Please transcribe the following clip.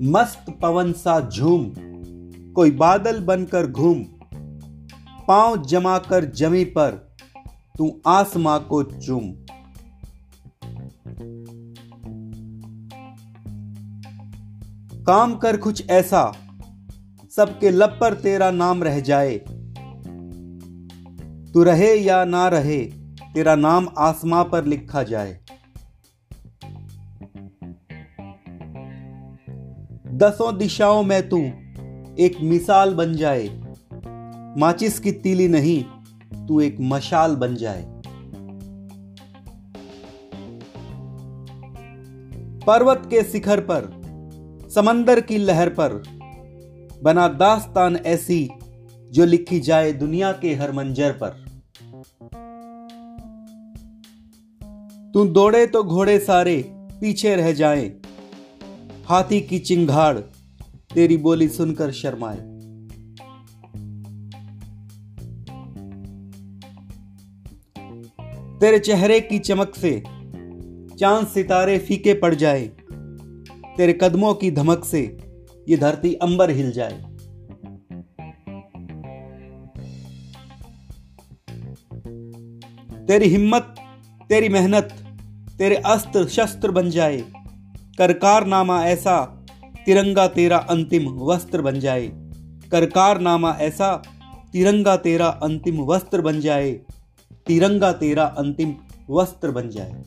मस्त पवन सा झूम, कोई बादल बनकर घूम। पाँव जमाकर जमी पर, तू आसमां को चूम। काम कर कुछ ऐसा, सबके लब पर तेरा नाम रह जाए। तू रहे या ना रहे, तेरा नाम आसमां पर लिखा जाए। दसों दिशाओं में तू एक मिसाल बन जाए। माचिस की तीली नहीं तू एक मशाल बन जाए। पर्वत के शिखर पर समंदर की लहर पर बना दास्तान ऐसी जो लिखी जाए दुनिया के हर मंजर पर। तू दौड़े तो घोड़े सारे पीछे रह जाएँ, हाथी की चिंगाड़ तेरी बोली सुनकर शर्माए। तेरे चेहरे की चमक से चाँद सितारे फीके पड़ जाए। तेरे कदमों की धमक से ये धरती अंबर हिल जाए। तेरी हिम्मत, तेरी मेहनत, तेरे अस्त्र शस्त्र बन जाए। करकार नामा ऐसा, तिरंगा तेरा अंतिम वस्त्र बन जाए। करकार नामा ऐसा, तिरंगा तेरा अंतिम वस्त्र बन जाए। तिरंगा तेरा अंतिम वस्त्र बन जाए।